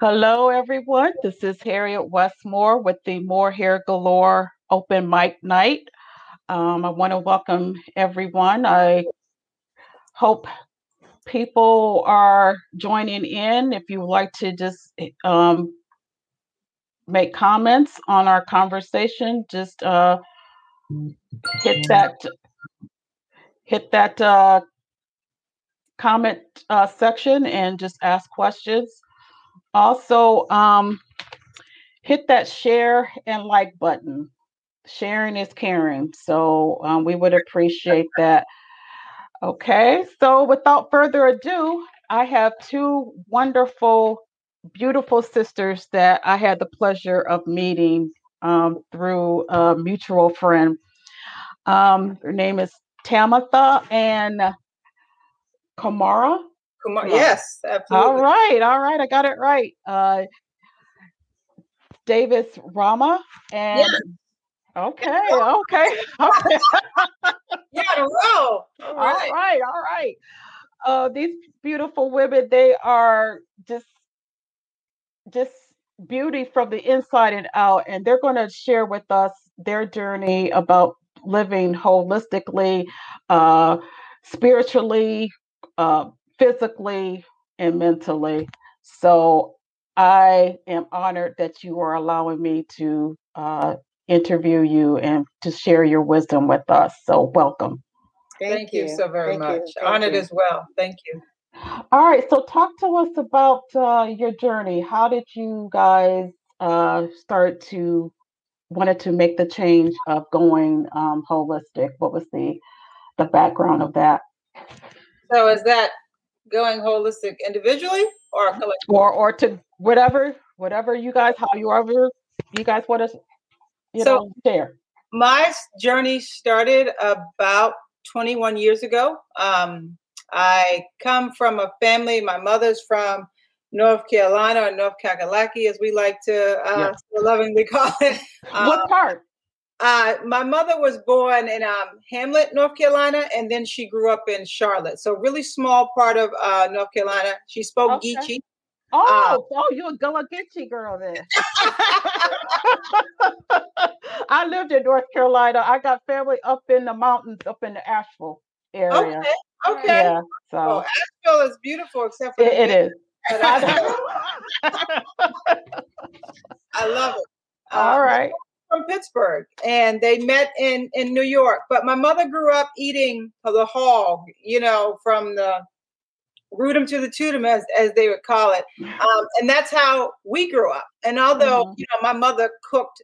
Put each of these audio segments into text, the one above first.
Hello, everyone. This is Harriet Westmore with the More Hair Galore Open Mic Night. Um, I want to welcome everyone. I hope people are joining in. If you would like to just um, make comments on our conversation, just uh, hit that hit that uh, comment uh, section and just ask questions. Also, um, hit that share and like button. Sharing is caring, so um, we would appreciate that. Okay, so without further ado, I have two wonderful, beautiful sisters that I had the pleasure of meeting um, through a mutual friend. Um, her name is Tamitha and Kamara. Kumar, yes, absolutely. All right, all right, I got it right. Uh, Davis Rama and Yes. okay, okay, okay. Yeah, in a row. All All right. right, all right. Uh, these beautiful women, they are just just beauty from the inside and out, and they're going to share with us their journey about living holistically, uh, spiritually, uh, physically, and mentally. So I am honored that you are allowing me to uh, interview you and to share your wisdom with us. So welcome. Thank, you. so very Thank much. Thank Honored you. as well. Thank you. All right, so talk to us about uh, your journey. How did you guys uh, start to wanted to make the change of going um, holistic? What was the the background of that, So is that going holistic individually or collectively? or or to whatever whatever you guys how you ever you guys want to you So- know share? My journey started about 21 years ago. Um, I come from a family, my mother's from North Carolina or North Kakalaki, as we like to uh, lovingly call it. what Um, part? Uh, my mother was born in um, Hamlet, North Carolina, and then she grew up in Charlotte. So really small part of uh, North Carolina. She spoke Okay. Geechee. Oh, oh, you're a Gullah Geechee girl then. I lived in North Carolina. I got family up in the mountains, up in the Asheville area. okay, okay. Yeah, so Oh, Asheville is beautiful, except for it, it is. I, I love it. All Um, right. From Pittsburgh, and they met in in New York. But my mother grew up eating the hog, you know, from the root 'em to the toot 'em, as as they would call it, um, and that's how we grew up. And although Mhm. you know my mother cooked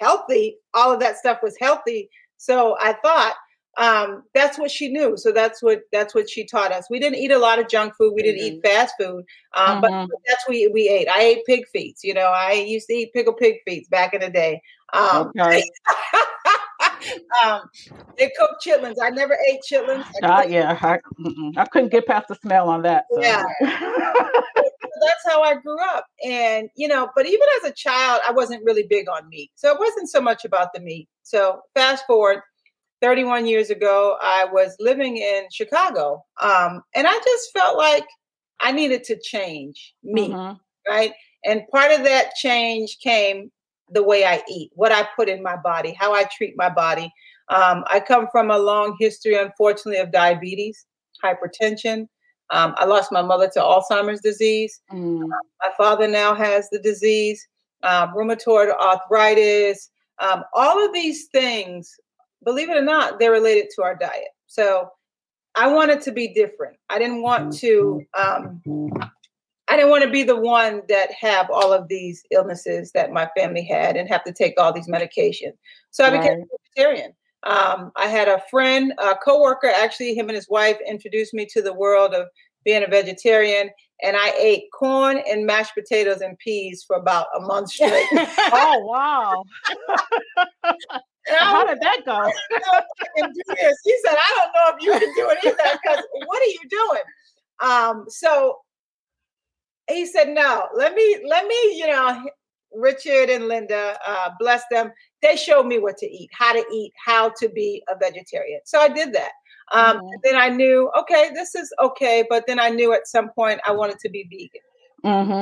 healthy, all of that stuff was healthy. So I thought um, that's what she knew. So that's what that's what she taught us. We didn't eat a lot of junk food. We didn't eat fast food, um, but Mhm. that's what we, we ate. I ate pig feet. You know, I used to eat pickled pig feet back in the day. Um, Okay. um, they cooked chitlins. I never ate chitlins. I Uh, yeah, I. I couldn't get past the smell on that. So. Yeah. that's how I grew up. And, you know, but even as a child, I wasn't really big on meat. So it wasn't so much about the meat. So fast forward 31 years ago, I was living in Chicago. Um, and I just felt like I needed to change me, Mhm. right? And part of that change came the way I eat, what I put in my body, how I treat my body. Um, I come from a long history, unfortunately, of diabetes, hypertension. Um, I lost my mother to Alzheimer's disease. Mm. My father now has the disease, um, rheumatoid arthritis. Um, all of these things, believe it or not, they're related to our diet. So I wanted to be different. I didn't want to. I didn't want to be the one that have all of these illnesses that my family had and have to take all these medications. So I became Right. a vegetarian. Um, I had a friend, a coworker, actually, him and his wife introduced me to the world of being a vegetarian, and I ate corn and mashed potatoes and peas for about a month straight. Oh wow! How was did that go? I don't know if I can do this. He said, I don't know if you can do it either because what are you doing? Um, so he said, No, let me, let me, you know, Richard and Linda, uh, bless them. They showed me what to eat, how to eat, how to be a vegetarian. So I did that. Um, Mhm. Then I knew, okay, this is okay. But then I knew at some point I wanted to be vegan. Mm-hmm.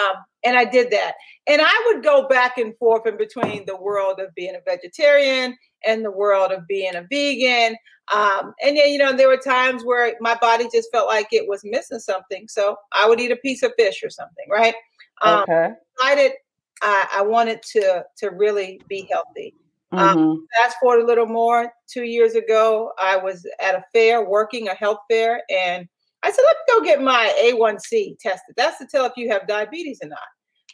Um, and I did that. And I would go back and forth in between the world of being a vegetarian and the world of being a vegan. Um, and yeah, you know, there were times where my body just felt like it was missing something. So I would eat a piece of fish or something, right? Um, okay. Decided I, I wanted to to really be healthy. Um, mm-hmm. Um, fast forward a little more, two years ago, I was at a fair working a health fair, and I said, "Let me go get my A1C tested. That's to tell if you have diabetes or not."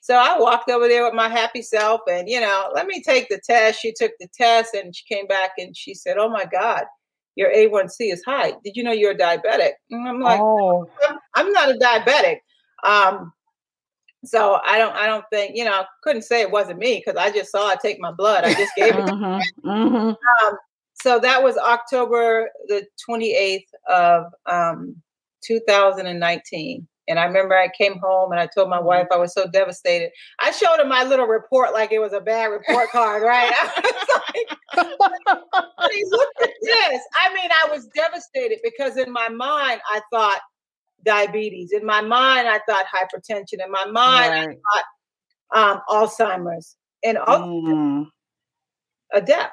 So I walked over there with my happy self, and you know, let me take the test. She took the test, and she came back and she said, "Oh my God, your A1C is high. Did you know you're a diabetic?" And I'm like, "Oh, I'm, I'm not a diabetic." Um, so I don't, I don't think, you know, couldn't say it wasn't me because I just saw I take my blood. I just gave it. mm-hmm, mm-hmm. Um, so that was October the 28th of um, 2019. And I remember I came home and I told my wife I was so devastated. I showed her my little report like it was a bad report card, right? I was like, look at this. I mean, I was devastated because in my mind, I thought diabetes. In my mind, I thought hypertension. In my mind, right. I thought um, Alzheimer's and mm. a death.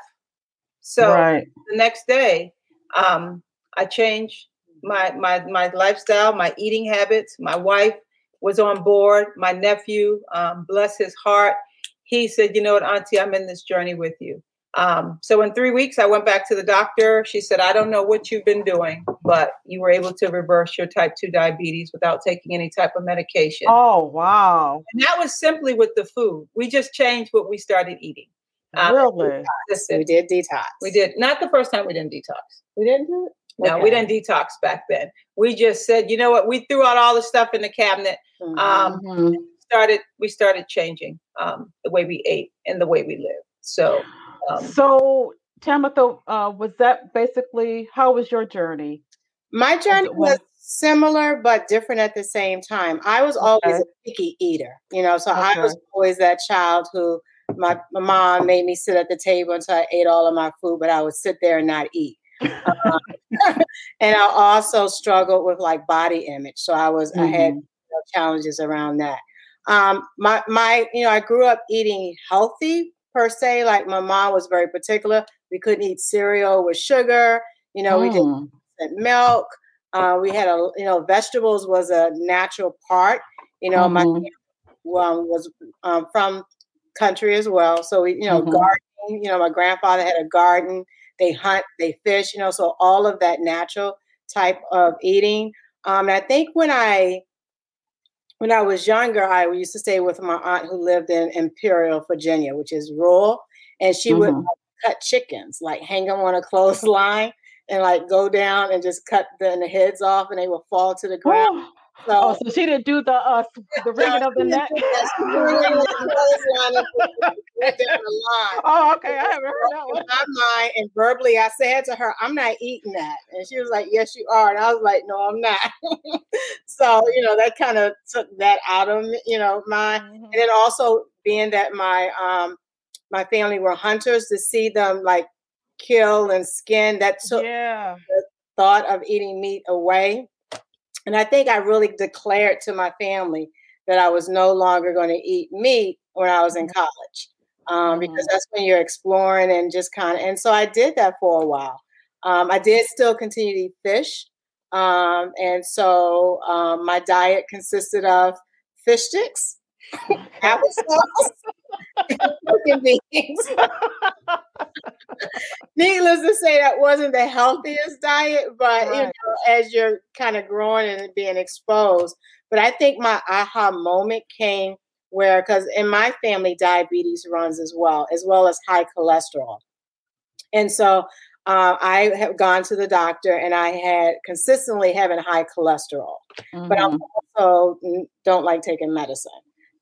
So right. the next day, um, I changed my my my lifestyle, my eating habits. My wife was on board. My nephew, um, bless his heart, he said, "You know what, Auntie, I'm in this journey with you." Um, so in three weeks, I went back to the doctor. She said, "I don't know what you've been doing, but you were able to reverse your type two diabetes without taking any type of medication." Oh, wow! And that was simply with the food. We just changed what we started eating. Um, really? So we did detox. We did. Not the first time we didn't detox. We didn't do it. No, okay. we didn't detox back then. We just said, you know what? We threw out all the stuff in the cabinet. Mm-hmm. Um, mm-hmm. started. We started changing um, the way we ate and the way we lived. So. Um, so, Tamitha, uh, was that basically how was your journey? My journey was similar but different at the same time. I was okay. always a picky eater, you know, so okay. I was always that child who my, my mom made me sit at the table until I ate all of my food, but I would sit there and not eat. uh, and I also struggled with like body image. So I was, mm-hmm. I had mm-hmm. you know, challenges around that. Um, my, my, you know, I grew up eating healthy per se. Like my mom was very particular. We couldn't eat cereal with sugar. You know, mm. we didn't mm. milk. Uh, we had a, you know, vegetables was a natural part. You know, mm-hmm. my um, was um, from country as well. So we, you know, mm-hmm. gardening. You know, my grandfather had a garden. They hunt, they fish. You know, so all of that natural type of eating. Um, and I think when I when I was younger, I used to stay with my aunt who lived in Emporia, Virginia, which is rural, and she mm-hmm. would cut chickens, like hang them on a clothesline and like go down and just cut the, the heads off, and they would fall to the ground. So, oh, so she didn't do the uh the ringing of the neck. oh, okay. I haven't heard that one. My mind, and verbally, I said to her, "I'm not eating that," and she was like, "Yes, you are," and I was like, "No, I'm not." so you know, that kind of took that out of you know, my, mm-hmm. and then also being that my um my family were hunters to see them like kill and skin that took yeah. the thought of eating meat away and I think I really declared to my family that I was no longer going to eat meat when I was in mm-hmm. college, um, because mm-hmm. that's when you're exploring and just kind of. And so I did that for a while. Um, I did still continue to eat fish, um, and so um, my diet consisted of fish sticks, applesauce, and beans. Needless to say, that wasn't the healthiest diet, but right. you know, as you're kind of growing and being exposed. But I think my aha moment came where, because in my family, diabetes runs as well, as well as high cholesterol. And so uh, I have gone to the doctor and I had consistently having high cholesterol, mm-hmm. but I also don't like taking medicine.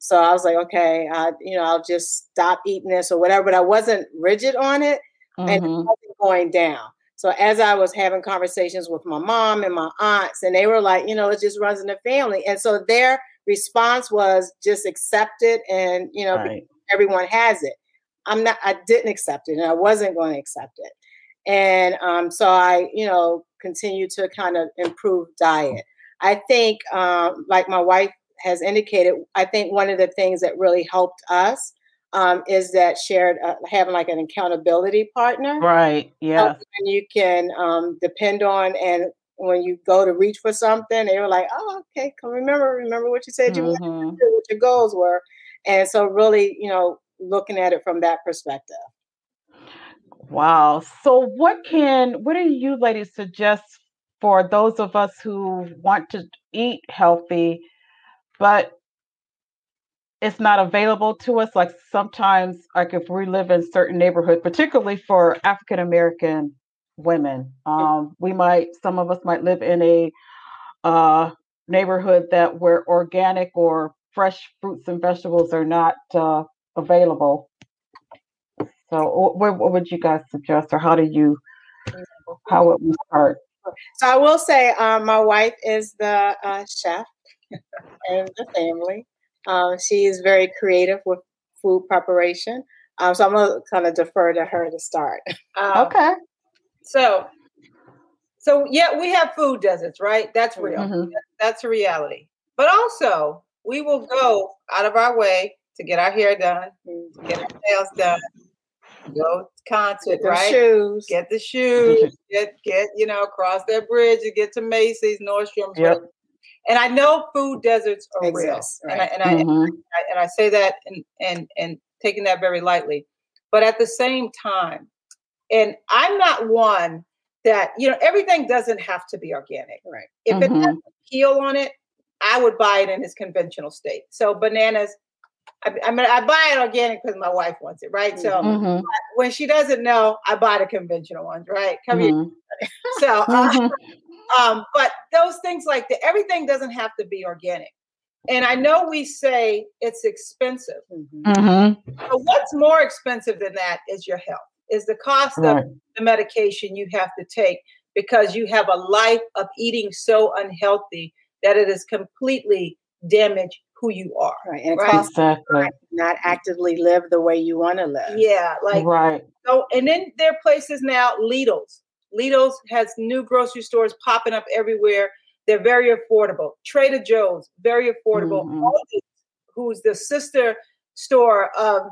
So I was like, okay, uh, you know, I'll just stop eating this or whatever. But I wasn't rigid on it, mm-hmm. and it mm-hmm. wasn't going down. So as I was having conversations with my mom and my aunts, and they were like, you know, it just runs in the family, and so their response was just accept it, and you know, right. everyone has it. I'm not. I didn't accept it, and I wasn't going to accept it, and um, so I, you know, continued to kind of improve diet. I think, um, like my wife has indicated, I think one of the things that really helped us um, is that shared uh, having like an accountability partner. Right. Yeah. And you can um, depend on and when you go to reach for something, they were like, "Oh, okay, come remember, remember what you said you mm-hmm. what your goals were," and so really, you know, looking at it from that perspective. Wow. So, what can what do you ladies suggest for those of us who want to eat healthy, but it's not available to us? Like sometimes, like if we live in certain neighborhoods, particularly for African American women, um, we might some of us might live in a uh, neighborhood that where organic or fresh fruits and vegetables are not uh, available. So, what, what would you guys suggest, or how do you, how would we start? So, I will say, um, my wife is the uh, chef in the family. Um, she is very creative with food preparation. Um, so, I'm going to kind of defer to her to start. Um, okay. So, so yeah, we have food deserts, right? That's real. Mm-hmm. That's a reality. But also, we will go out of our way to get our hair done, to get our nails done, go to concert, get right? Shoes. Get the shoes. get get you know cross that bridge and get to Macy's, Nordstrom's. Yep. And I know food deserts are Exists, real, right. and, I, and, mm-hmm. I, and, I, and I say that and and and taking that very lightly, but at the same time, and I'm not one that you know everything doesn't have to be organic, right? If mm-hmm. it has a peel on it, I would buy it in its conventional state. So bananas, I, I mean, I buy it organic because my wife wants it, right? So mm-hmm. when she doesn't know, I buy the conventional ones, right? Come mm-hmm. here. so, uh, mm-hmm. Um, but those things like that, everything doesn't have to be organic. And I know we say it's expensive. Mm-hmm. Mm-hmm. But what's more expensive than that is your health, is the cost right. of the medication you have to take because you have a life of eating so unhealthy that it has completely damaged who you are. Right. And it right? costs exactly. not actively live the way you want to live. Yeah. Like right. So and then there are places now, Lidl's. Lidl's has new grocery stores popping up everywhere. They're very affordable. Trader Joe's, very affordable. Mm-hmm. who's the sister store of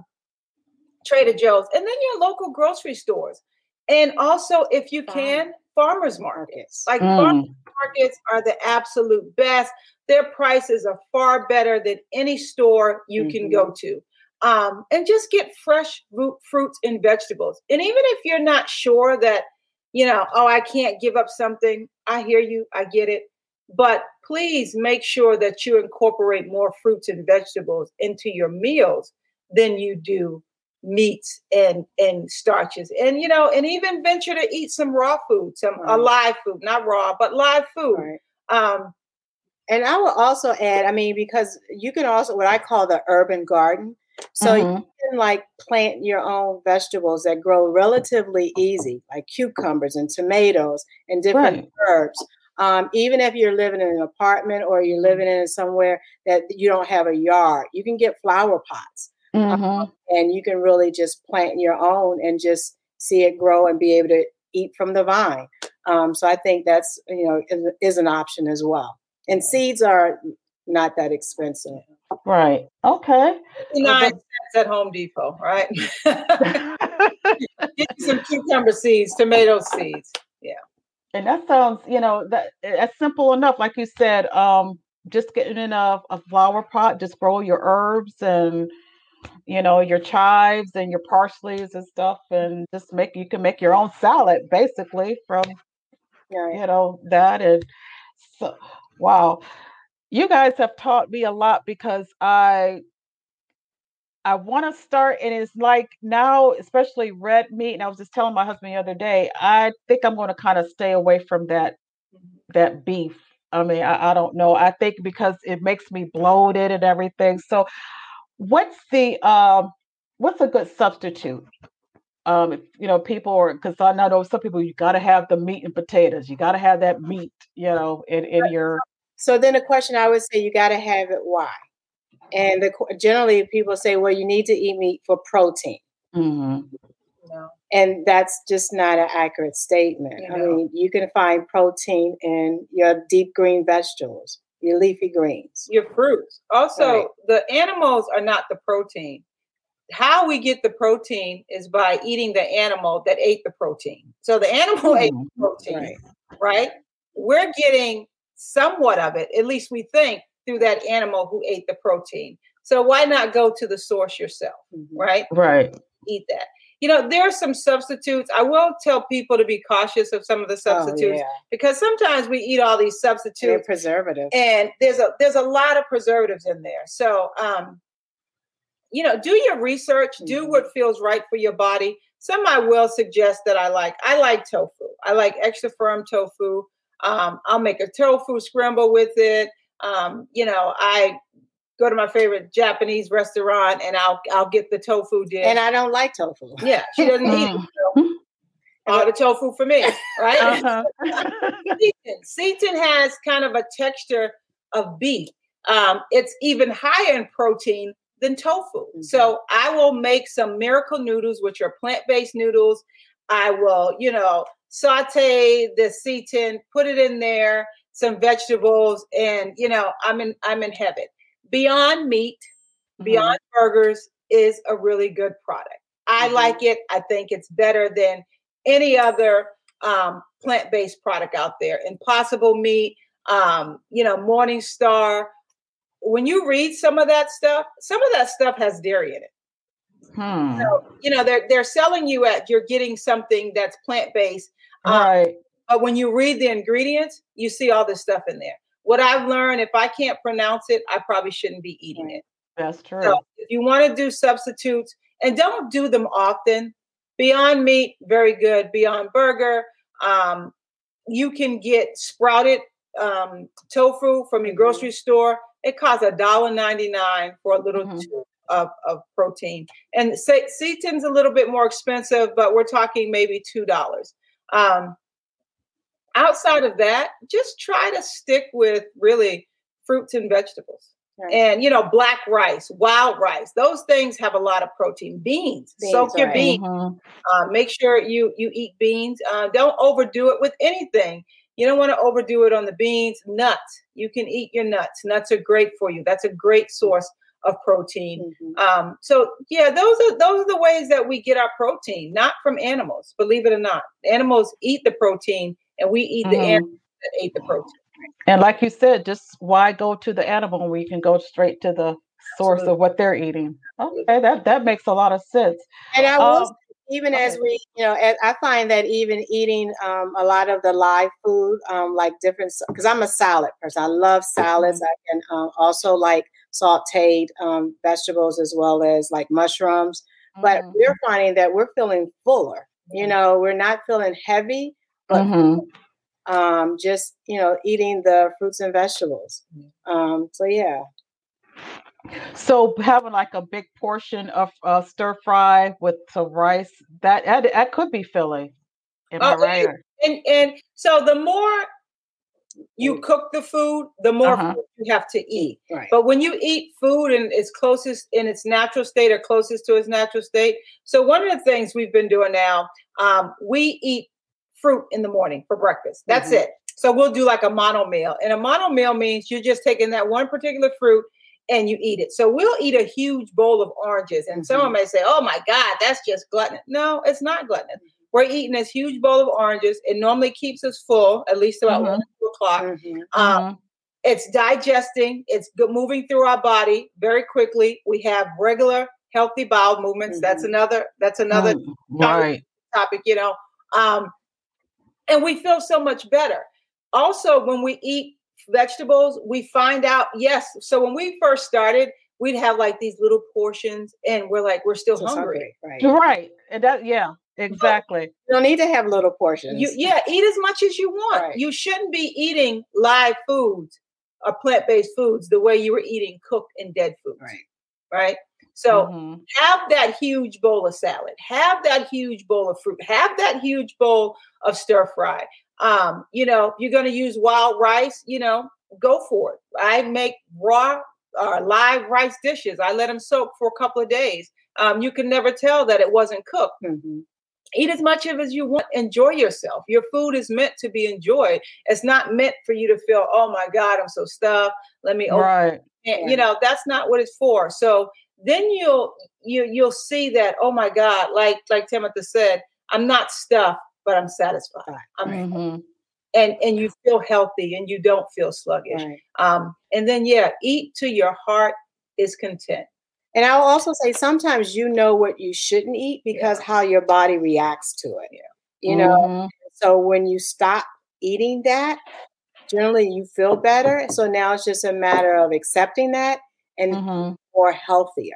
Trader Joe's, and then your local grocery stores. And also, if you can, farmers markets. Like mm. farmers markets are the absolute best. Their prices are far better than any store you mm-hmm. can go mm-hmm. to. Um, and just get fresh root, fruits and vegetables. And even if you're not sure that, you know, oh, I can't give up something, I hear you, I get it. But please make sure that you incorporate more fruits and vegetables into your meals than you do meats and and starches and you know and even venture to eat some raw food some right. live food not raw but live food right. um and i will also add i mean because you can also what i call the urban garden so mm-hmm. you can like plant your own vegetables that grow relatively easy like cucumbers and tomatoes and different right. herbs um, even if you're living in an apartment or you're living in somewhere that you don't have a yard you can get flower pots Mm-hmm. Um, and you can really just plant your own and just see it grow and be able to eat from the vine. Um, so I think that's you know is, is, an option as well. And seeds are not that expensive. Right. Okay. Nine cents at Home Depot, right? Get some cucumber seeds, tomato seeds. Yeah. And that sounds, you know, that that's simple enough. Like you said, um, just getting in a, a flower pot, just grow your herbs and you know your chives and your parsleys and stuff and just make you can make your own salad basically from yeah. you know that and so wow you guys have taught me a lot because i i want to start and it's like now especially red meat and i was just telling my husband the other day i think i'm going to kind of stay away from that that beef i mean I, I don't know i think because it makes me bloated and everything so what's the um what's a good substitute? Um, if, you know, people are because I know some people you got to have the meat and potatoes. You got to have that meat, you know, in in your. So then the question I would say you got to have it. Why? And the, generally people say, well, you need to eat meat for protein. Mm-hmm. No. And that's just not an accurate statement. You know. I mean, you can find protein in your deep green vegetables your leafy greens, your fruits. Also, right. the animals are not the protein. How we get the protein is by eating the animal that ate the protein. So the animal mm. ate the protein, right. right? We're getting somewhat of it, at least we think, through that animal who ate the protein. So why not go to the source yourself, mm-hmm. right? Right. Eat that you know, there are some substitutes. I will tell people to be cautious of some of the substitutes oh, yeah. because sometimes we eat all these substitutes, They're preservatives, and there's a there's a lot of preservatives in there. So, um, you know, do your research, mm-hmm. do what feels right for your body. Some I will suggest that I like. I like tofu. I like extra firm tofu. Um, I'll make a tofu scramble with it. Um, you know, I go to my favorite Japanese restaurant and I'll I'll get the tofu dish. And I don't like tofu. Yeah, she doesn't eat it. So all the tofu for me, right? Uh-huh. Seitan has kind of a texture of beef. Um, it's even higher in protein than tofu. Mm-hmm. So I will make some miracle noodles, which are plant-based noodles. I will, you know, saute the seitan, put it in there, some vegetables, and you know, I'm in I'm in heaven. Beyond Meat, mm-hmm. Beyond Burgers is a really good product. I mm-hmm. like it. I think it's better than any other um, plant based product out there. Impossible Meat, um, you know, Morning Star. When you read some of that stuff, some of that stuff has dairy in it. Hmm. So, you know, they're they're selling you at you're getting something that's plant based. Um, right. But when you read the ingredients, you see all this stuff in there what I've learned, if I can't pronounce it, I probably shouldn't be eating it. That's true. So if you want to do substitutes, and don't do them often. Beyond Meat, very good. Beyond Burger, um, you can get sprouted um, tofu from your mm-hmm. grocery store. It costs a dollar ninety nine for a little mm-hmm. tube of, of protein. And seitan's a little bit more expensive, but we're talking maybe two dollars. Um, outside of that, just try to stick with really fruits and vegetables. Right. And you know, black rice, wild rice, those things have a lot of protein. Beans, beans soak your right. beans. Mm-hmm. Uh, make sure you you eat beans. Uh, don't overdo it with anything. You don't want to overdo it on the beans. Nuts, you can eat your nuts. Nuts are great for you. That's a great source of protein. Mm-hmm. Um, so yeah, those are those are the ways that we get our protein, not from animals. Believe it or not, animals eat the protein and we eat the mm-hmm. animal that ate the protein. And like you said, just why go to the animal when we can go straight to the source Absolutely. of what they're eating? Okay, that that makes a lot of sense. And I will, um, even okay. as we, you know, I find that even eating um, a lot of the live food, um, like different, because I'm a salad person. I love salads. Mm-hmm. I can um, also like sautéed um, vegetables as well as like mushrooms. But mm-hmm. we're finding that we're feeling fuller. You know, we're not feeling heavy but mm-hmm. um, just you know eating the fruits and vegetables. Um, so yeah. So having like a big portion of uh, stir fry with some rice that, that that could be filling. Am oh, I right? And and so the more you cook the food, the more uh-huh. food you have to eat. Right. But when you eat food in its closest in its natural state or closest to its natural state, so one of the things we've been doing now, um, we eat fruit in the morning for breakfast. That's mm-hmm. it. So we'll do like a mono meal. And a mono meal means you're just taking that one particular fruit and you eat it. So we'll eat a huge bowl of oranges. And mm-hmm. someone may say, oh my God, that's just gluttonous. No, it's not gluttonous. Mm-hmm. We're eating this huge bowl of oranges. It normally keeps us full, at least about mm-hmm. one o'clock. Mm-hmm. Um, mm-hmm. it's digesting, it's moving through our body very quickly. We have regular healthy bowel movements. That's another, that's another mm, right. topic, you know. Um, and we feel so much better. Also, when we eat vegetables, we find out, yes. So when we first started, we'd have like these little portions and we're like, we're still hungry. hungry. Right. Right. And that, yeah, exactly. You don't need to have little portions. You, yeah, eat as much as you want. Right. You shouldn't be eating live foods or plant based foods the way you were eating cooked and dead foods. Right. Right. So mm-hmm. have that huge bowl of salad, have that huge bowl of fruit, have that huge bowl of stir fry. Um, you know, you're going to use wild rice, you know, go for it. I make raw or uh, live rice dishes. I let them soak for a couple of days. Um, you can never tell that it wasn't cooked. Mm-hmm. Eat as much of as you want. Enjoy yourself. Your food is meant to be enjoyed. It's not meant for you to feel oh my god i'm so stuffed. Let me open right. and, you know that's not what it's for. So then you'll you you'll see that oh my god like like Tamitha said i'm not stuffed but i'm satisfied. I'm mm-hmm. and and you feel healthy and you don't feel sluggish. Right. um and then yeah eat to your heart is content And I'll also say sometimes you know what you shouldn't eat because how your body reacts to it. You know, Mhm. so when you stop eating that, generally you feel better. So now it's just a matter of accepting that and Mhm. more healthier.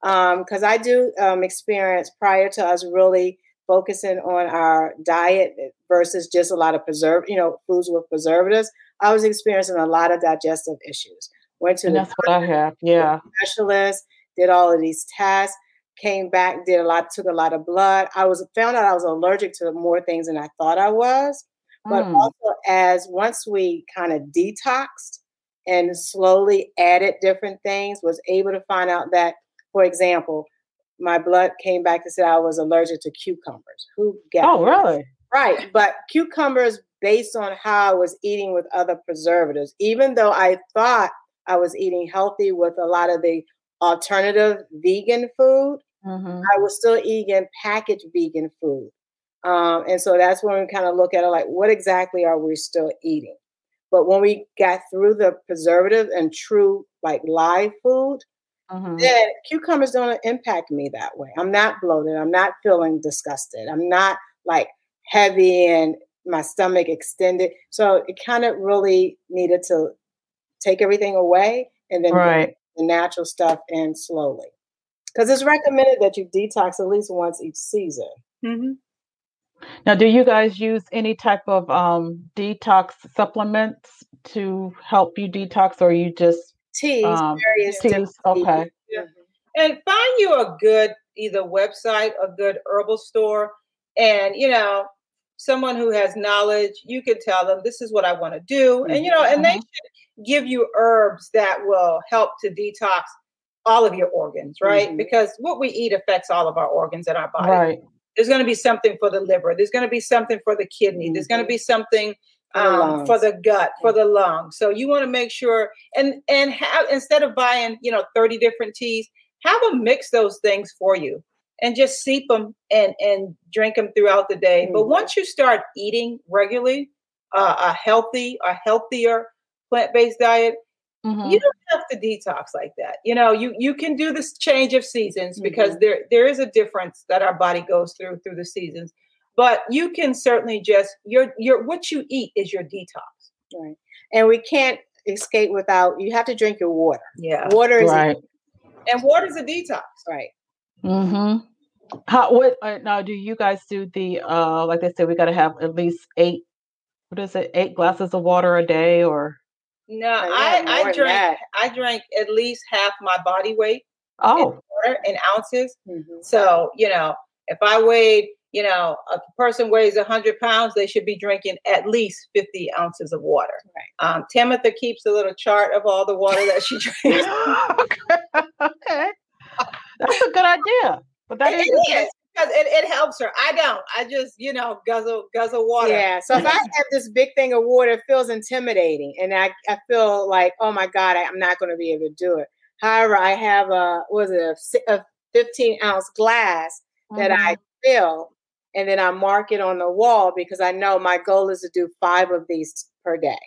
Because I do um, experience prior to us really focusing on our diet versus just a lot of preserve, you know, foods with preservatives. I was experiencing a lot of digestive issues. Went to And the that's what I have. Yeah. specialist, did all of these tests, came back, did a lot, took a lot of blood. I was found out I was allergic to more things than I thought I was. But Mm. also as once we kind of detoxed and slowly added different things, was able to find out that, for example, my blood came back and said I was allergic to cucumbers. Who got Oh, really? Right. But cucumbers, based on how I was eating with other preservatives, even though I thought I was eating healthy with a lot of the alternative vegan food, Mhm. I was still eating packaged vegan food. Um, and so that's when we kind of look at it like, what exactly are we still eating? But when we got through the preservative and true, like live food, Mhm. then cucumbers don't impact me that way. I'm not bloated. I'm not feeling disgusted. I'm not like heavy and my stomach extended. So it kind of really needed to take everything away and then Right. The natural stuff in slowly. Because it's recommended that you detox at least once each season. mm-hmm. Now, do you guys use any type of um, detox supplements to help you detox, or you just Teas, um, various teas? different Okay. Yeah. And find you a good either website a good herbal store and you know someone who has knowledge you can tell them this is what i want to do and you know and they Mhm. should give you herbs that will help to detox all of your organs right? Mhm. because what we eat affects all of our organs in our body. Right. there's going to be something for the liver. There's going to be something for the kidney. There's going to be something For the um, for the gut for the lungs. So you want to make sure and and have instead of buying you know 30 different teas have them mix those things for you and just seep them and and drink them throughout the day but Mhm. once you start eating regularly uh, a healthy a healthier plant-based diet Mhm. you don't have to detox like that you know you you can do this change of seasons because Mhm. there there is a difference that our body goes through through the seasons but you can certainly just your your what you eat is your detox Right. And we can't escape without, you have to drink your water. yeah Water is Right. and water is a detox right. Mm-hmm. How? What? Uh, now, do you guys do the? Uh, like they said, we got to have at least eight. What is it? Eight glasses of water a day, or no i more i than drank that. i drank at least half my body weight oh, water in ounces Mhm. so you know if i weighed you know a person weighs 100 pounds they should be drinking at least 50 ounces of water Right. um tamitha keeps a little chart of all the water that she drinks okay, okay, that's a good idea. But that It- is, it a because it, it helps her. I don't. I just you know guzzle guzzle water. Yeah. So if I have this big thing of water, it feels intimidating. And I, I feel like, oh my God, I, I'm not going to be able to do it. However, I have a, was it, a, a 15 ounce glass that Mhm. I fill and then I mark it on the wall because I know my goal is to do five of these per day.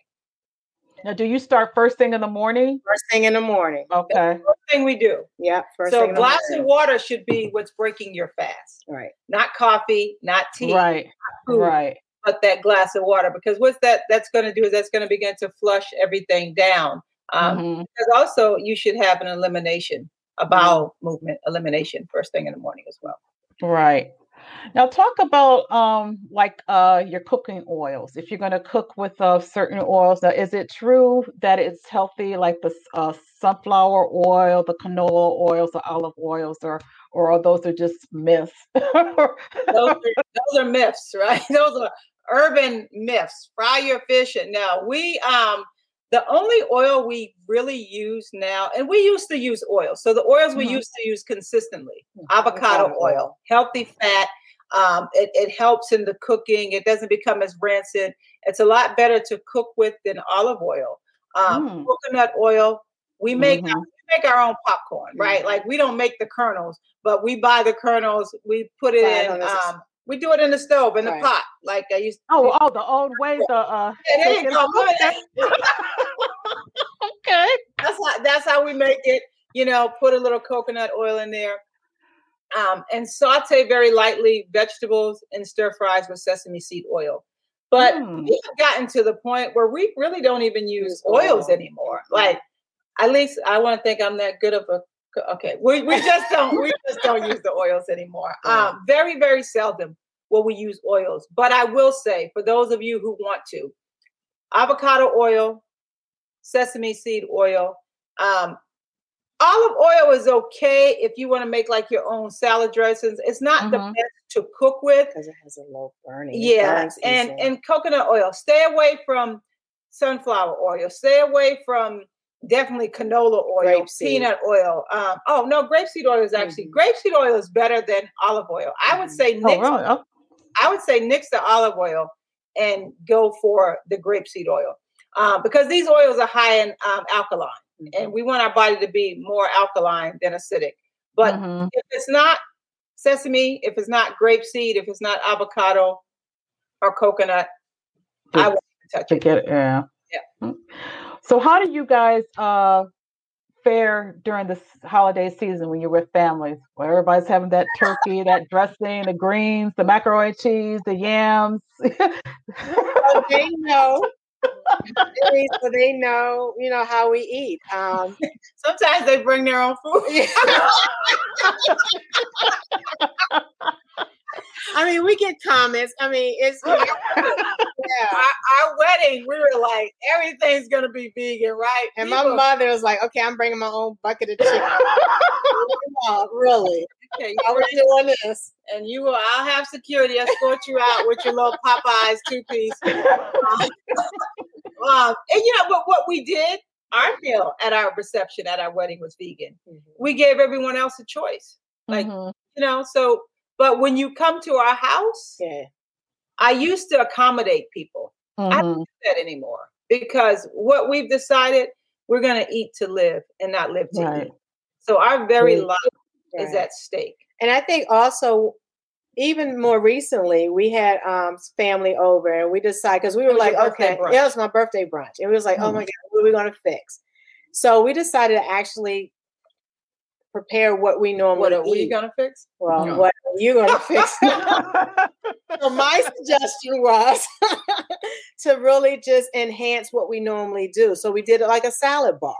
Now, do you start first thing in the morning? First thing in the morning. Okay. First thing we do. Yeah. First so glass of water should be what's breaking your fast, Right. not coffee, not tea, Right. food, Right. but that glass of water. Because what's that? That's going to do is that's going to begin to flush everything down. Um, Mhm. Because also you should have an elimination, a bowel movement elimination first thing in the morning as well. Right. Now talk about um like uh your cooking oils. If you're going to cook with uh certain oils, now is it true that it's healthy like the uh sunflower oil, the canola oils, the olive oils or or are those are just myths? those, are, those are myths, right? Those are urban myths. Fry your fish and no, we um the only oil we really use now, and we used to use oil. So the oils we Mhm. used to use consistently, Mhm. avocado Avocado oil, oil. healthy fat. Um, it, it helps in the cooking. It doesn't become as rancid. It's a lot better to cook with than olive oil. Um, mm. Coconut oil. We make mm-hmm. our, we make our own popcorn, right? Like we don't make the kernels, but we buy the kernels. We put it in. Um, we do it in the stove in right. the pot, like I used. oh, oh, the old way. The uh. Yeah, there you go. okay. That's how we make it. You know, put a little coconut oil in there, um, and saute very lightly vegetables and stir fries with sesame seed oil. But mm. we've gotten to the point where we really don't even use oils anymore. Like, at least I want to think I'm that good of a okay we, we just don't we just don't use the oils anymore um very very seldom will we use oils but i will say for those of you who want to avocado oil sesame seed oil um olive oil is okay if you want to make like your own salad dressings it's not mm-hmm. the best to cook with because it has a low burning yeah and and coconut oil stay away from sunflower oil stay away from definitely canola oil, grapeseed. peanut oil. Um, oh no, grapeseed oil is actually mm-hmm. grapeseed oil is better than olive oil. I would mm-hmm. say oh, really? oh. I would say nix the olive oil and go for the grapeseed oil uh, because these oils are high in um, alkaline, mm-hmm. and we want our body to be more alkaline than acidic. But mm-hmm. if it's not sesame, if it's not grapeseed, if it's not avocado or coconut, I won't touch it. it. Yeah. Yeah. Mm. So, how do you guys uh, fare during this holiday season when you're with families? Where everybody's having that turkey, that dressing, the greens, the macaroni cheese, the yams. well, they know. So they know, you know, how we eat. Um, Sometimes they bring their own food. I mean, we get comments. I mean, it's yeah. Our, our, wedding, we were like, everything's gonna be vegan, right? And People, my mother was like, okay, I'm bringing my own bucket of chicken. really? Okay, you are doing this, and you will. I'll have security escort you out with your little Popeyes two piece. um, and you know, but what we did, our meal at our reception at our wedding was vegan. Mm-hmm. We gave everyone else a choice, like mm-hmm. you know, so but when you come to our house, yeah. I used to accommodate people. Mm-hmm. I don't mm-hmm. do that anymore because what we've decided, we're going to eat to live and not live to right. eat. So our very right. life right. is at stake. And I think also, even more recently, we had um, family over and we decided because we were like, okay, brunch. yeah, it was my birthday brunch. And we was like, mm-hmm. oh my mm-hmm. God, what are we going to fix? So we decided to actually prepare what we normally what are eat. we gonna fix? Well, no. what are you gonna fix? so my suggestion was to really just enhance what we normally do. So we did it like a salad bar.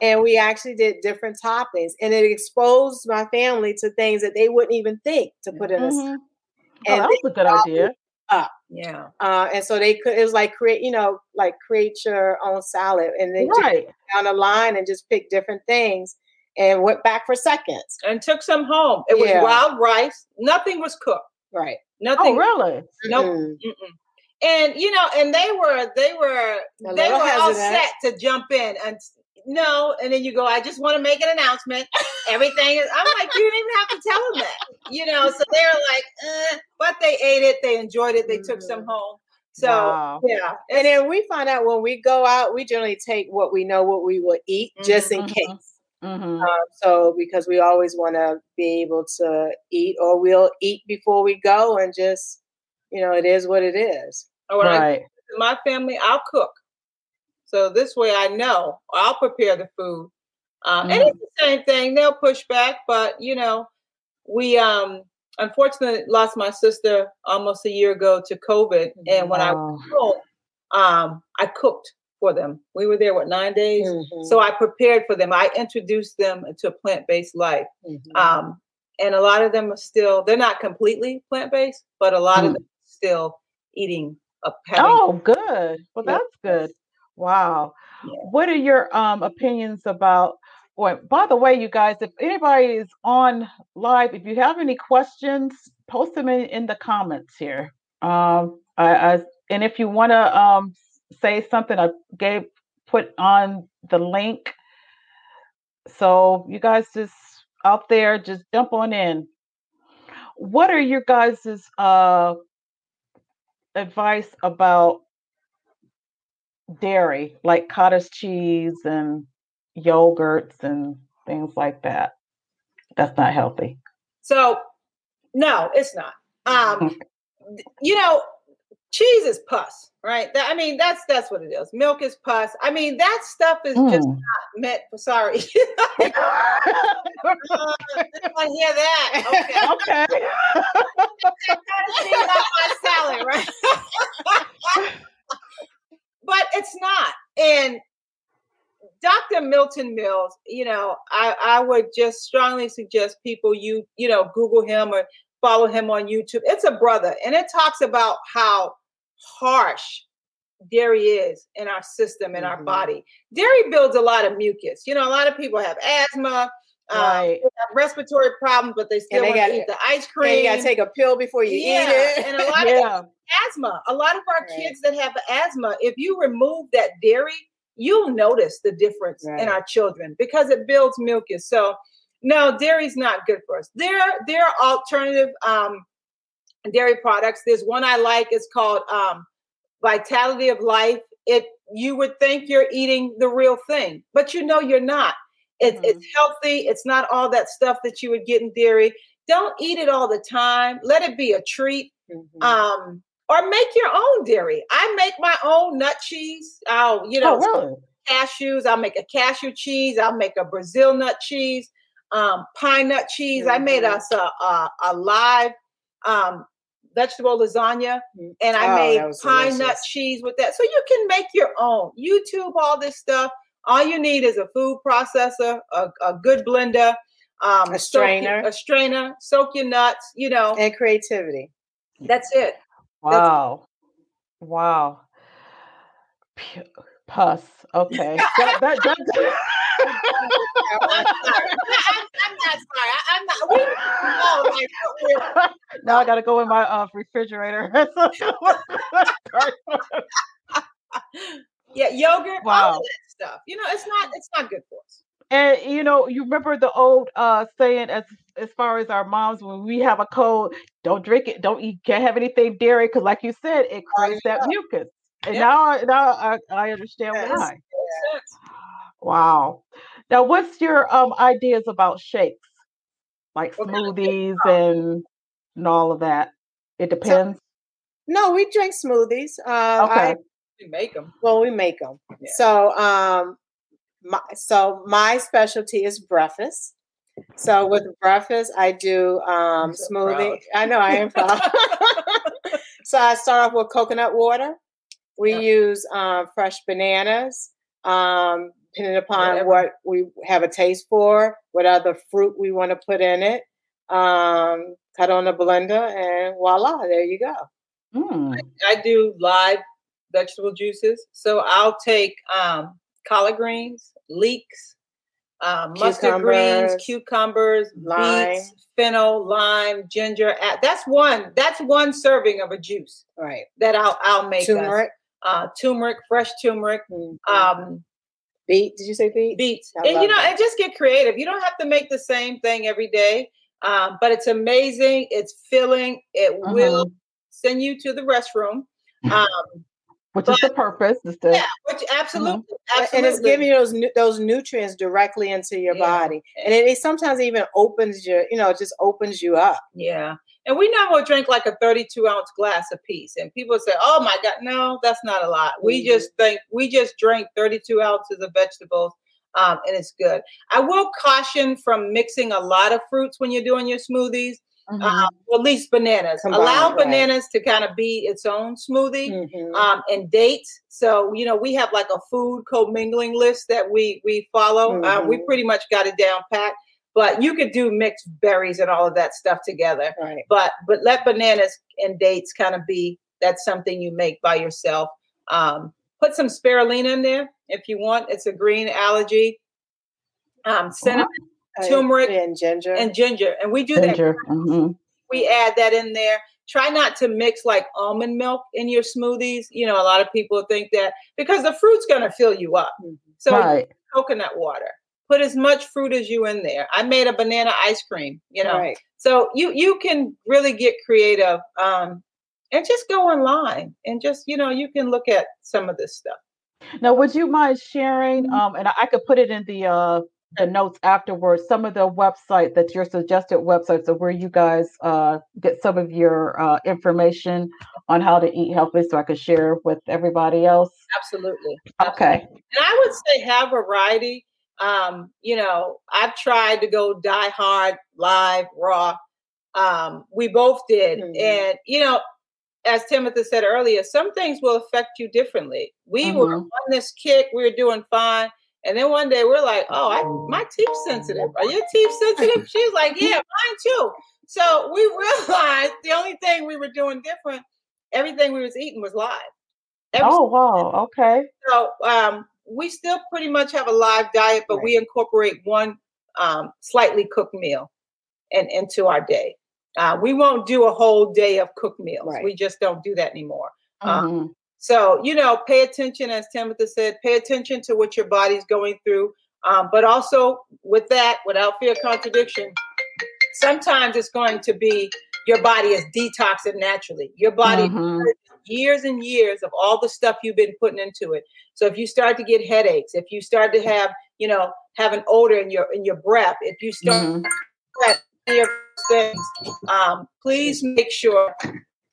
And we actually did different toppings, and it exposed my family to things that they wouldn't even think to put in mm-hmm. a. And oh, that's a good idea. Up. Yeah. Uh, and so they could, it was like create, you know, like create your own salad and then right. down the line and just pick different things and went back for seconds and took some home. It was wild rice. Nothing was cooked. Right. Nothing. Oh, really? Nope. Mm-hmm. And you know, and they were they were A they were hesitant. all set to jump in and no, and then you go, I just want to make an announcement. Everything is I'm like, you didn't even have to tell them that. You know, so they're like, eh. but they ate it, they enjoyed it, they mm-hmm. took some mm-hmm. home. So wow. yeah. And then we find out when we go out, we generally take what we know what we will eat just mm-hmm. in case. Mm-hmm. Um, so because we always want to be able to eat, or we'll eat before we go, and just you know, it is what it is. Oh, right. I, my family, I'll cook. So this way, I know I'll prepare the food. Um, mm-hmm. And it's the same thing. They'll push back, but you know, we um unfortunately lost my sister almost a year ago to COVID, and when I was home, um, I cooked for them. We were there, what, nine days? Mm-hmm. So I prepared for them. I introduced them into a plant based life. Mm-hmm. Um, and a lot of them are still, they're not completely plant based, but a lot mm. of them are still eating a Oh, good. Well, that's good. Wow. Yeah. What are your um, opinions about? Well, by the way, you guys, if anybody is on live, if you have any questions, post them in, in the comments here. Um, I, I, and if you want to um, say something, I gave put on the link. So you guys just out there, just jump on in. what are your guys's uh advice about dairy, like cottage cheese and yogurts and things like that? That's not healthy. So, no, it's not. Um, you know, cheese is pus, right? That, I mean, that's that's what it is. Milk is pus. I mean, that stuff is mm. just not meant for. Sorry, uh, I hear that. Okay, okay. my salad, right? but it's not. And Dr. Milton Mills, you know, I, I would just strongly suggest people you, you know, Google him or follow him on YouTube. It's a brother, and it talks about how harsh dairy is in our system, in mm-hmm. our body. Dairy builds a lot of mucus. You know, a lot of people have asthma. Um, right. Um, respiratory problems, but they still want to eat the ice cream. you got to take a pill before you yeah. eat it. and a lot yeah. of asthma. A lot of our right. kids that have asthma, if you remove that dairy, you'll notice the difference right. in our children because it builds mucus. So, no, dairy's not good for us. There, there are alternative um, dairy products. There's one I like. It's called um, Vitality of Life. It you would think you're eating the real thing, but you know you're not. It, mm-hmm. It's healthy. It's not all that stuff that you would get in dairy. Don't eat it all the time. Let it be a treat. Mm-hmm. Um, or make your own dairy. I make my own nut cheese. I'll, you know, oh, really? cashews. I'll make a cashew cheese. I'll make a Brazil nut cheese, um, pine nut cheese. Mm-hmm. I made us a, a, a live um, vegetable lasagna mm. and I oh, made pine delicious. nut cheese with that. So you can make your own. YouTube all this stuff. All you need is a food processor, a, a good blender, um, a strainer, your, a strainer, soak your nuts, you know, and creativity. That's it. Wow. That's wow. P- pus. Okay. that, that, that, I'm, I'm, not sorry. I, am not. We, no, like, now I got to go in my uh, refrigerator. yeah, yogurt, wow. all of that stuff. You know, it's not. It's not good for us. And you know, you remember the old uh, saying as as far as our moms when we have a cold, don't drink it, don't eat, can't have anything dairy because, like you said, it creates that mucus. And now, now I, I understand yes. why. Yes. Wow. Now, what's your um ideas about shakes, like smoothies and and all of that? It depends. So, no, we drink smoothies. Uh, okay. I, we make them. Well, we make them. Yeah. So, um, my, so my specialty is breakfast. So with breakfast, I do um, so smoothie. Proud. I know I am proud. so I start off with coconut water. We yep. use um, fresh bananas, um, depending upon Whatever. what we have a taste for, what other fruit we want to put in it. Um, cut on a blender, and voila, there you go. Mm. I, I, do live vegetable juices. So I'll take um, collard greens, leeks, uh, mustard greens, cucumbers, lime. beets, fennel, lime, ginger. That's one. That's one serving of a juice. Right. That I'll I'll make. Turmeric. Uh, turmeric, fresh turmeric. Mm-hmm. Um, Beet? Did you say beet? Beets. and you know, that. and just get creative. You don't have to make the same thing every day. Um, but it's amazing. It's filling. It uh-huh. will send you to the restroom. Um, which but, is the purpose. Is to, yeah, which absolutely, mm-hmm. absolutely, and it's giving you those those nutrients directly into your yeah. body, and it, it, sometimes even opens your, you know, it just opens you up. Yeah, and we normally drink like a thirty-two ounce glass a piece, and people say, "Oh my God, no, that's not a lot." Mm-hmm. We just think we just drink thirty-two ounces of vegetables. Um, and it's good. I will caution from mixing a lot of fruits when you're doing your smoothies Mm-hmm. Um, at least bananas. Combined, Allow right. bananas to kind of be its own smoothie mm-hmm. um, and dates. So you know we have like a food co-mingling list that we we follow. Mm-hmm. Uh, we mm-hmm. pretty much got it down pat. But you could do mixed berries and all of that stuff together. Right. But but let bananas and dates kind of be that's something you make by yourself. Um, put some spirulina in there if you want. It's a green allergy. Um, cinnamon turmeric and ginger and ginger and we do ginger. that mm-hmm. we add that in there try not to mix like almond milk in your smoothies you know a lot of people think that because the fruit's going to fill you up mm-hmm. so right. coconut water put as much fruit as you in there. I made a banana ice cream, you know. Right. So you you can really get creative um, and just go online and just you know you can look at some of this stuff. Now, would you mind sharing? Mm-hmm. Um, and I could put it in the uh, the notes afterwards. Some of the website that your suggested websites of where you guys uh, get some of your uh, information on how to eat healthy, so I could share with everybody else. Absolutely. Okay. And I would say have variety. Um, you know, I've tried to go die hard, live, raw. Um, we both did, mm-hmm. and you know, as Tamitha said earlier, some things will affect you differently. We mm-hmm. were on this kick, we were doing fine. And then one day we're like, oh, I, my teeth sensitive. Are your teeth sensitive? She's like, yeah, mine too. So we realized the only thing we were doing different, everything we was eating was live. Every oh wow, okay. So um, we still pretty much have a live diet, but right. we incorporate one um, slightly cooked meal and into our day. Uh, we won't do a whole day of cooked meals. Right. We just don't do that anymore. Um, mm-hmm. Um, so, you know, pay attention, as Tamitha said, pay attention to what your body's going through. Um, but also, with that, without fear of contradiction, sometimes it's going to be your body is detoxing naturally. Your body, mm-hmm. years and years of all the stuff you've been putting into it. So if you start to get headaches, if you start to have, you know, have an odor in your in your breath, if you start mm-hmm. things, um, please make sure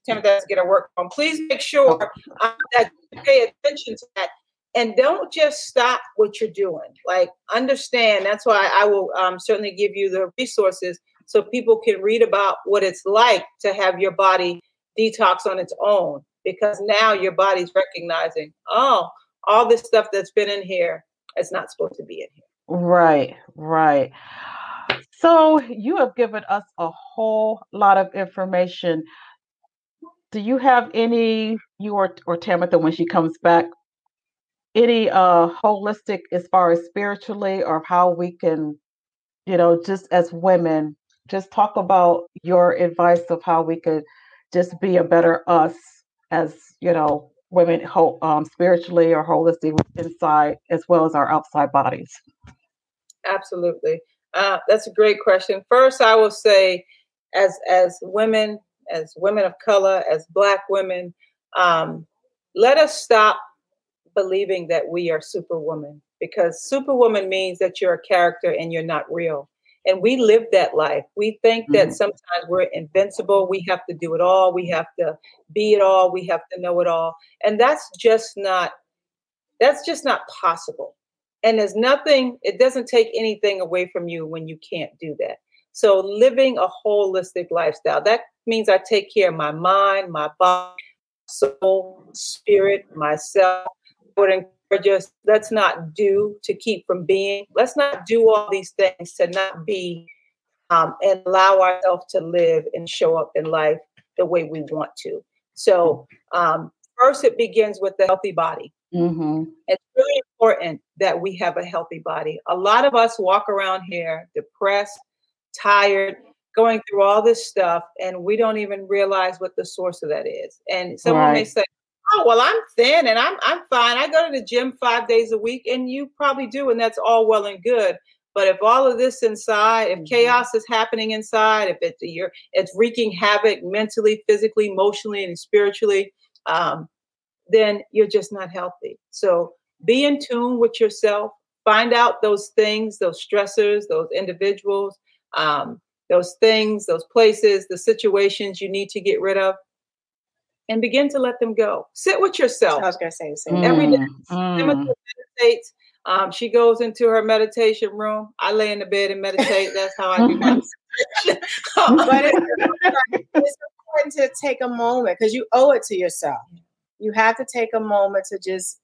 To get a work phone. Please make sure um, that you pay attention to that and don't just stop what you're doing. Like, understand that's why I will um, certainly give you the resources so people can read about what it's like to have your body detox on its own because now your body's recognizing, oh, all this stuff that's been in here is not supposed to be in here. Right, right. So you have given us a whole lot of information do you have any you or or Tamitha when she comes back any uh holistic as far as spiritually or how we can you know just as women just talk about your advice of how we could just be a better us as you know women um, spiritually or holistic inside as well as our outside bodies? Absolutely. Uh, that's a great question. First i will say as as women as women of color, as Black women, um, let us stop believing that we are superwoman because superwoman means that you're a character and you're not real. And we live that life. We think that mm-hmm. sometimes we're invincible. We have to do it all. We have to be it all. We have to know it all. And that's just not, that's just not possible. And there's nothing, it doesn't take anything away from you when you can't do that. So living a holistic lifestyle, that means I take care of my mind, my body, soul, spirit, myself. I would encourage us, let's not do to keep from being. Let's not do all these things to not be um, and allow ourselves to live and show up in life the way we want to. So um, first, it begins with the healthy body. Mm-hmm. It's really important that we have a healthy body. A lot of us walk around here depressed, tired, going through all this stuff, and we don't even realize what the source of that is. And someone right. may say, "Oh, well, I'm thin and I'm I'm fine. I go to the gym five days a week," and you probably do, and that's all well and good. But if all of this inside, if mm-hmm. chaos is happening inside, if it's you're it's wreaking havoc mentally, physically, emotionally, and spiritually, um, then you're just not healthy. So be in tune with yourself. Find out those things, those stressors, those individuals, um, those things, those places, the situations you need to get rid of, and begin to let them go. Sit with yourself. I was going to say the same. Every day, mm. meditates. Um, she goes into her meditation room. I lay in the bed and meditate. That's how I do meditation. but it's, it's important to take a moment because you owe it to yourself. You have to take a moment to just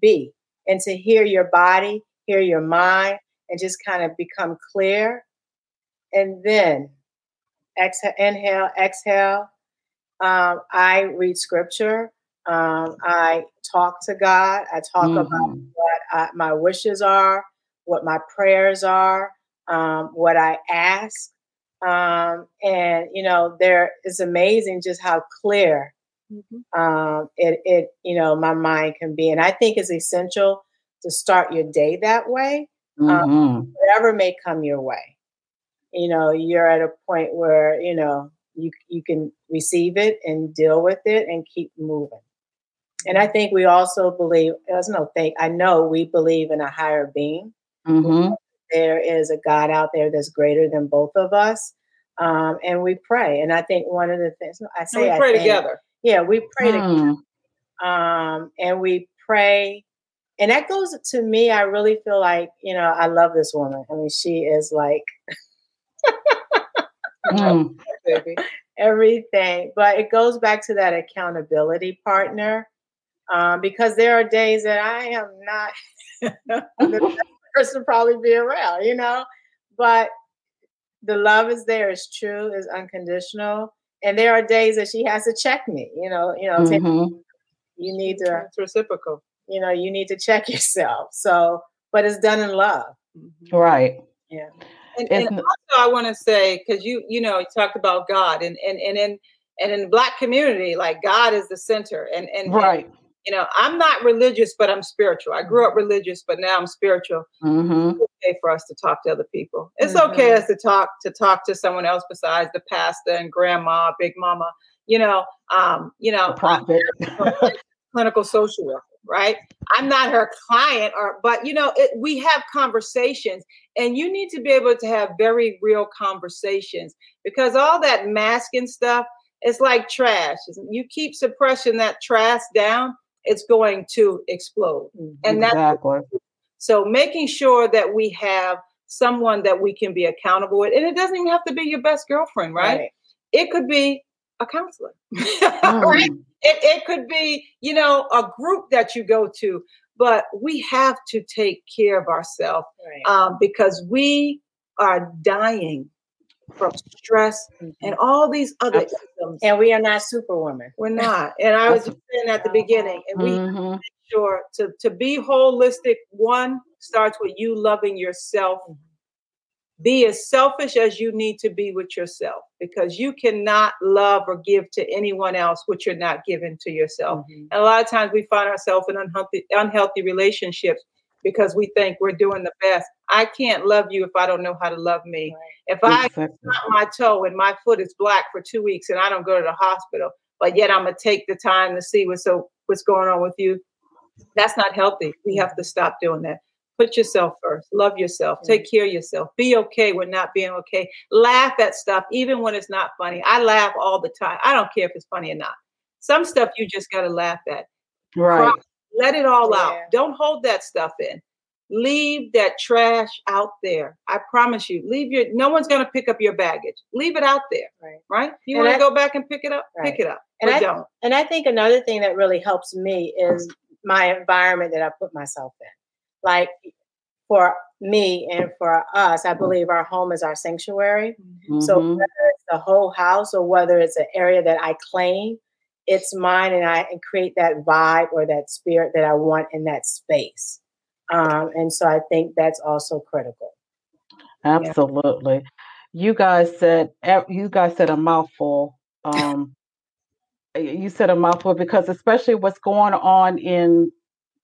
be and to hear your body, hear your mind, and just kind of become clear and then exhale, inhale, exhale. Um, I read scripture. Um, I talk to God. I talk mm-hmm. about what I, my wishes are, what my prayers are, um, what I ask. Um, and you know, there is amazing just how clear mm-hmm. um, it, it, you know, my mind can be. And I think it's essential to start your day that way um, mm-hmm. whatever may come your way. You know, you're at a point where you know you you can receive it and deal with it and keep moving. And I think we also believe, there's no think, I know we believe in a higher being. Mm-hmm. There is a God out there that's greater than both of us. Um, and we pray. And I think one of the things I say, and we pray think, together. Yeah, we pray mm. together. Um, and we pray. And that goes to me, I really feel like, you know, I love this woman. I mean, she is like mm. everything. But it goes back to that accountability partner um, because there are days that I am not the best person probably be around, you know. But the love is there, is true, is unconditional, and there are days that she has to check me. You know, you know, mm-hmm. you need to. It's reciprocal. You know, you need to check yourself. So, but it's done in love. Mm-hmm. Right. Yeah. And, and also, I want to say because you you know you talked about God and and and in and in the black community, like God is the center, and and right. And, you know, I'm not religious, but I'm spiritual. I grew up religious, but now I'm spiritual. Mm-hmm. It's okay for us to talk to other people. It's mm-hmm. okay us to talk to talk to someone else besides the pastor and grandma, big mama. You know, um, you know, prophet, clinical social worker, right? I'm not her client, or but you know, it, we have conversations, and you need to be able to have very real conversations because all that masking stuff. is like trash. You keep suppressing that trash down, it's going to explode. And exactly. that's so making sure that we have someone that we can be accountable with. And it doesn't even have to be your best girlfriend, right? right. It could be a counselor, mm. right? It, it could be, you know, a group that you go to, but we have to take care of ourselves right. um, because we are dying from stress mm-hmm. and all these other symptoms. And we are not superwoman. We're not. And I was saying at the beginning, and we mm-hmm. sure to, to be holistic, one starts with you loving yourself. Be as selfish as you need to be with yourself because you cannot love or give to anyone else what you're not giving to yourself. Mm-hmm. And a lot of times we find ourselves in unhealthy, unhealthy relationships because we think we're doing the best. I can't love you if I don't know how to love me. Right. If I exactly. my toe and my foot is black for two weeks and I don't go to the hospital, but yet I'm gonna take the time to see what's so what's going on with you. That's not healthy. We have to stop doing that. Put yourself first. Love yourself. Take care of yourself. Be okay with not being okay. Laugh at stuff even when it's not funny. I laugh all the time. I don't care if it's funny or not. Some stuff you just gotta laugh at. Right. Let it all yeah. out. Don't hold that stuff in. Leave that trash out there. I promise you. Leave your. No one's going to pick up your baggage. Leave it out there. Right. Right. You want to go back and pick it up. Right. Pick it up. And I don't. And I think another thing that really helps me is my environment that I put myself in. Like for me and for us, I believe our home is our sanctuary. Mm-hmm. So whether it's the whole house or whether it's an area that I claim, it's mine and I and create that vibe or that spirit that I want in that space. Um, and so I think that's also critical. Absolutely. Yeah. You guys said you guys said a mouthful. Um, you said a mouthful because especially what's going on in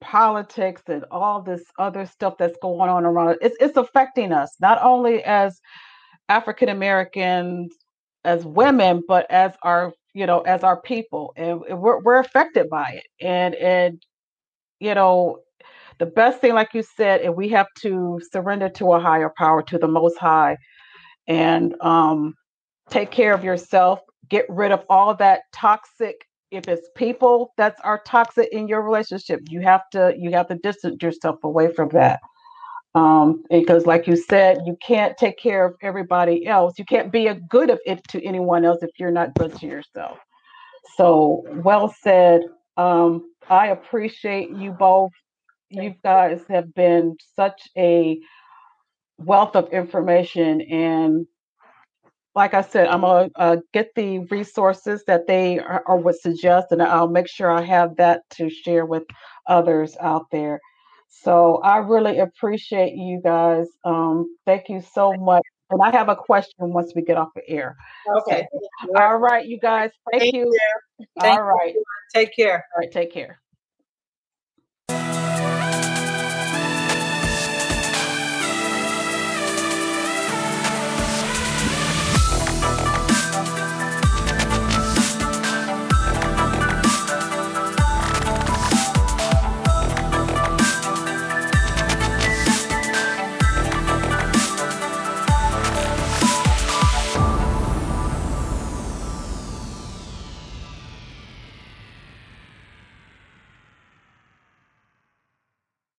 politics and all this other stuff that's going on around it, it's, it's affecting us not only as African Americans, as women, but as our you know, as our people, and we're we're affected by it. And and you know, the best thing, like you said, and we have to surrender to a higher power, to the Most High, and um, take care of yourself. Get rid of all that toxic. If it's people that are toxic in your relationship, you have to you have to distance yourself away from that. Um, because, like you said, you can't take care of everybody else. You can't be a good of it to anyone else if you're not good to yourself. So, well said. Um, I appreciate you both. You guys have been such a wealth of information. And like I said, I'm going to uh, get the resources that they are, or would suggest, and I'll make sure I have that to share with others out there. So I really appreciate you guys. Um, thank you so much. And I have a question once we get off the air. Okay. All right, you guys. Thank, you. Thank All right. You. Take care. All right. Take care.